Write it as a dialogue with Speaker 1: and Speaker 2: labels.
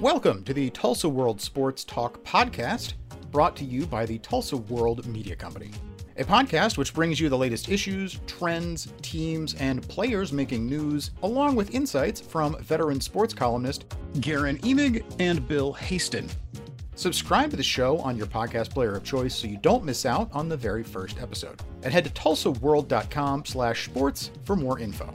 Speaker 1: Welcome to the Tulsa World Sports Talk podcast, brought to you by the Tulsa World Media Company. A podcast which brings you the latest issues, trends, teams, and players making news, along with insights from veteran sports columnist Guerin Emig and Bill Haisten. Subscribe to the show on your podcast player of choice so you don't miss out on the very first episode. And head to tulsaworld.com slash sports for more info.